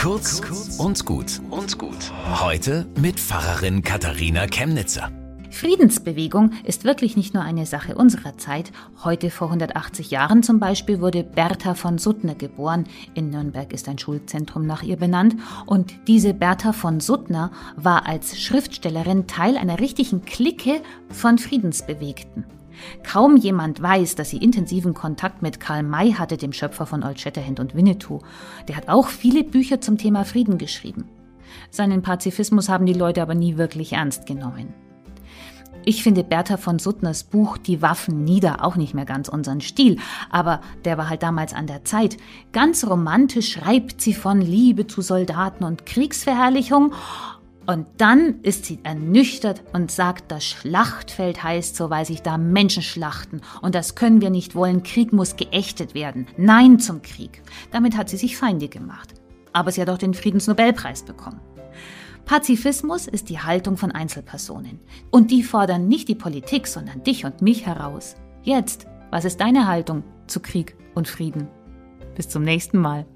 Kurz und gut und gut. Heute mit Pfarrerin Katharina Chemnitzer. Friedensbewegung ist wirklich nicht nur eine Sache unserer Zeit. Heute vor 180 Jahren zum Beispiel wurde Bertha von Suttner geboren. In Nürnberg ist ein Schulzentrum nach ihr benannt. Und diese Bertha von Suttner war als Schriftstellerin Teil einer richtigen Clique von Friedensbewegten. Kaum jemand weiß, dass sie intensiven Kontakt mit Karl May hatte, dem Schöpfer von Old Shatterhand und Winnetou. Der hat auch viele Bücher zum Thema Frieden geschrieben. Seinen Pazifismus haben die Leute aber nie wirklich ernst genommen. Ich finde Bertha von Suttners Buch Die Waffen nieder auch nicht mehr ganz unseren Stil, aber der war halt damals an der Zeit. Ganz romantisch schreibt sie von Liebe zu Soldaten und Kriegsverherrlichung und dann ist sie ernüchtert und sagt, das Schlachtfeld heißt so, weil sich da Menschen schlachten. Und das können wir nicht wollen. Krieg muss geächtet werden. Nein zum Krieg. Damit hat sie sich Feinde gemacht. Aber sie hat auch den Friedensnobelpreis bekommen. Pazifismus ist die Haltung von Einzelpersonen. Und die fordern nicht die Politik, sondern dich und mich heraus. Jetzt, was ist deine Haltung zu Krieg und Frieden? Bis zum nächsten Mal.